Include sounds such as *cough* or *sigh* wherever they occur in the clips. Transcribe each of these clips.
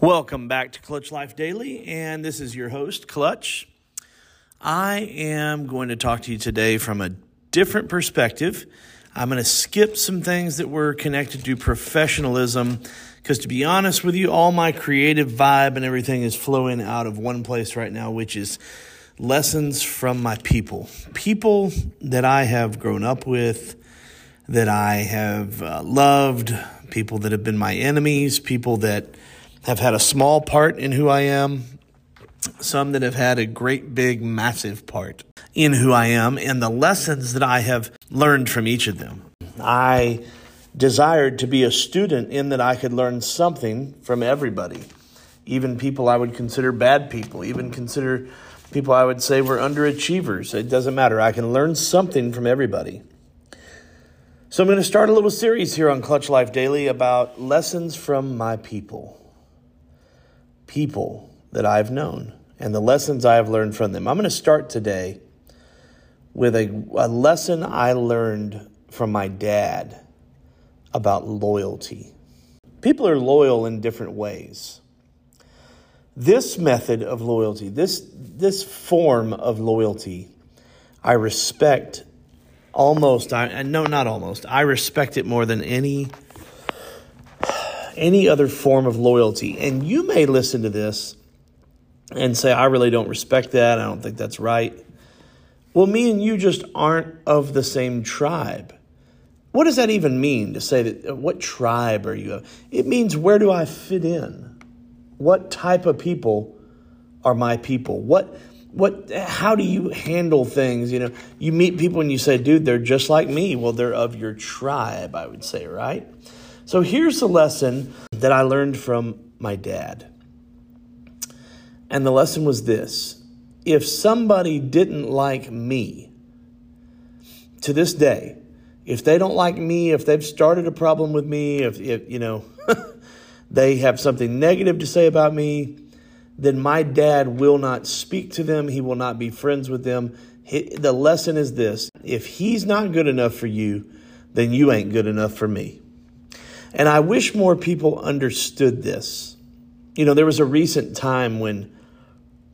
Welcome back to Clutch Life Daily, and this is your host, Clutch. I am going to talk to you today from a different perspective. I'm going to skip some things that were connected to professionalism because, to be honest with you, all my creative vibe and everything is flowing out of one place right now, which is lessons from my people. People that I have grown up with, that I have uh, loved, people that have been my enemies, people that have had a small part in who I am, some that have had a great, big, massive part in who I am, and the lessons that I have learned from each of them. I desired to be a student in that I could learn something from everybody, even people I would consider bad people, even consider people I would say were underachievers. It doesn't matter. I can learn something from everybody. So I'm going to start a little series here on Clutch Life Daily about lessons from my people people that I've known and the lessons I have learned from them. I'm going to start today with a, a lesson I learned from my dad about loyalty. People are loyal in different ways. This method of loyalty, this, this form of loyalty, I respect almost, I, no, not almost, I respect it more than any any other form of loyalty. And you may listen to this and say, I really don't respect that. I don't think that's right. Well, me and you just aren't of the same tribe. What does that even mean to say that? Uh, what tribe are you of? It means where do I fit in? What type of people are my people? What, what, how do you handle things? You know, you meet people and you say, dude, they're just like me. Well, they're of your tribe, I would say, right? So here's a lesson that I learned from my dad. And the lesson was this if somebody didn't like me, to this day, if they don't like me, if they've started a problem with me, if, if you know, *laughs* they have something negative to say about me, then my dad will not speak to them. He will not be friends with them. The lesson is this if he's not good enough for you, then you ain't good enough for me. And I wish more people understood this. You know, there was a recent time when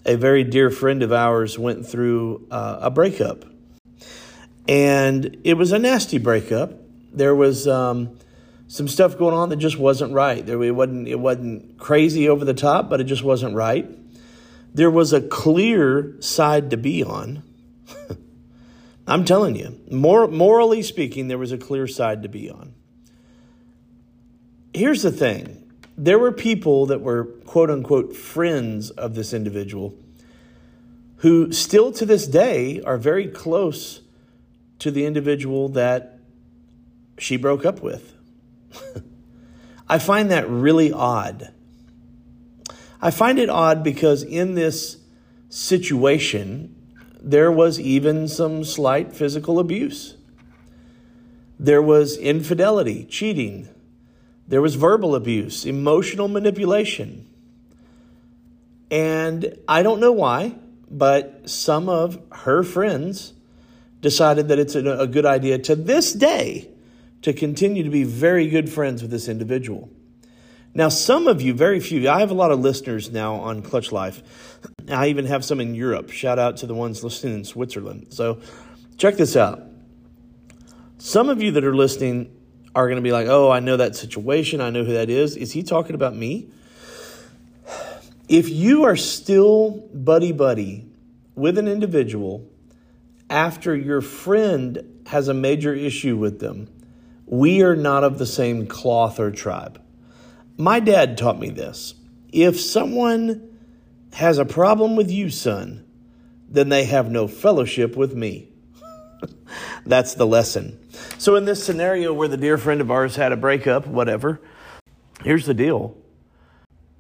a very dear friend of ours went through uh, a breakup. And it was a nasty breakup. There was um, some stuff going on that just wasn't right. There, it, wasn't, it wasn't crazy over the top, but it just wasn't right. There was a clear side to be on. *laughs* I'm telling you, more, morally speaking, there was a clear side to be on here's the thing there were people that were quote unquote friends of this individual who still to this day are very close to the individual that she broke up with. *laughs* I find that really odd. I find it odd because in this situation, there was even some slight physical abuse. There was infidelity, cheating, there was verbal abuse, emotional manipulation. And I don't know why, but some of her friends decided that it's a, good idea to this day to continue to be very good friends with this individual. Now, some of you, very few, I have a lot of listeners now on Clutch Life. I even have some in Europe. Shout out to the ones listening in Switzerland. So, check this out. Some of you that are listening are going to be like, oh, I know that situation. I know who that is. Is he talking about me? If you are still buddy buddy with an individual after your friend has a major issue with them, we are not of the same cloth or tribe. My dad taught me this. If someone has a problem with you, son, then they have no fellowship with me. *laughs* That's the lesson. So, in this scenario where the dear friend of ours had a breakup, whatever, here's the deal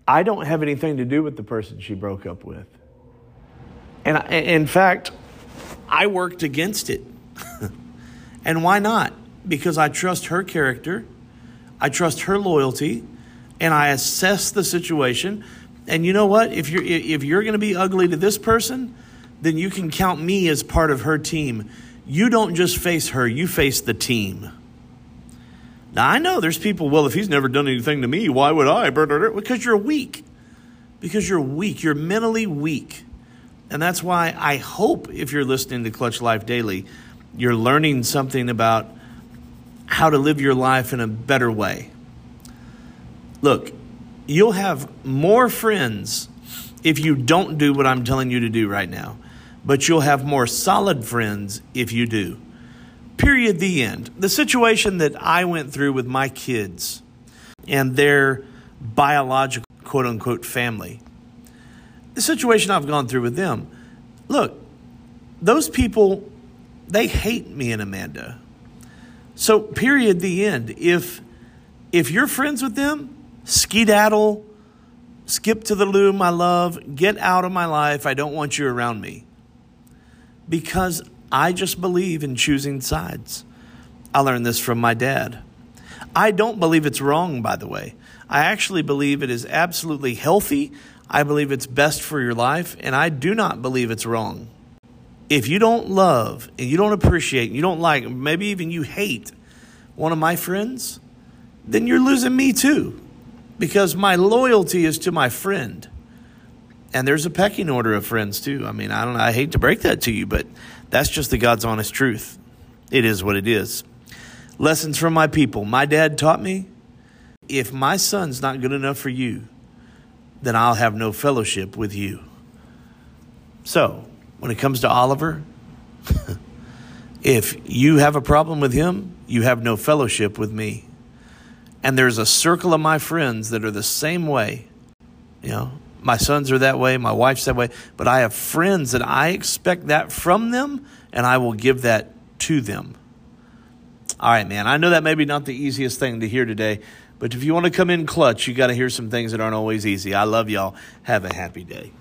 I don't have anything to do with the person she broke up with. And I, in fact, I worked against it. *laughs* and why not? Because I trust her character, I trust her loyalty, and I assess the situation. And you know what? If you're if you're going to be ugly to this person, then you can count me as part of her team you don't just face her, you face the team. Now, I know there's people, well, if he's never done anything to me, why would I? Because you're weak. Because you're weak, you're mentally weak. And that's why I hope if you're listening to Clutch Life Daily, you're learning something about how to live your life in a better way. Look, you'll have more friends if you don't do what I'm telling you to do right now, but you'll have more solid friends if you do. Period. The end. The situation that I went through with my kids and their biological quote unquote family, the situation I've gone through with them, look, those people, they hate me and Amanda. So, period, the end. If if you're friends with them, skedaddle, skip to the loo, my love, get out of my life. I don't want you around me. Because I just believe in choosing sides. I learned this from my dad. I don't believe it's wrong, by the way. I actually believe it is absolutely healthy. I believe it's best for your life, and I do not believe it's wrong. If you don't love and you don't appreciate, and you don't like, maybe even you hate one of my friends, then you're losing me too. Because my loyalty is to my friend. And there's a pecking order of friends too. I mean, I don't I hate to break that to you, but that's just the God's honest truth. It is what it is. Lessons from my people. My dad taught me if my son's not good enough for you, then I'll have no fellowship with you. So, when it comes to Oliver, *laughs* if you have a problem with him, you have no fellowship with me. And there's a circle of my friends that are the same way. You know, my sons are that way, my wife's that way, but I have friends that I expect that from them, and I will give that to them. All right, man. I know that may be not the easiest thing to hear today, but if you want to come in clutch, you got to hear some things that aren't always easy. I love y'all. Have a happy day.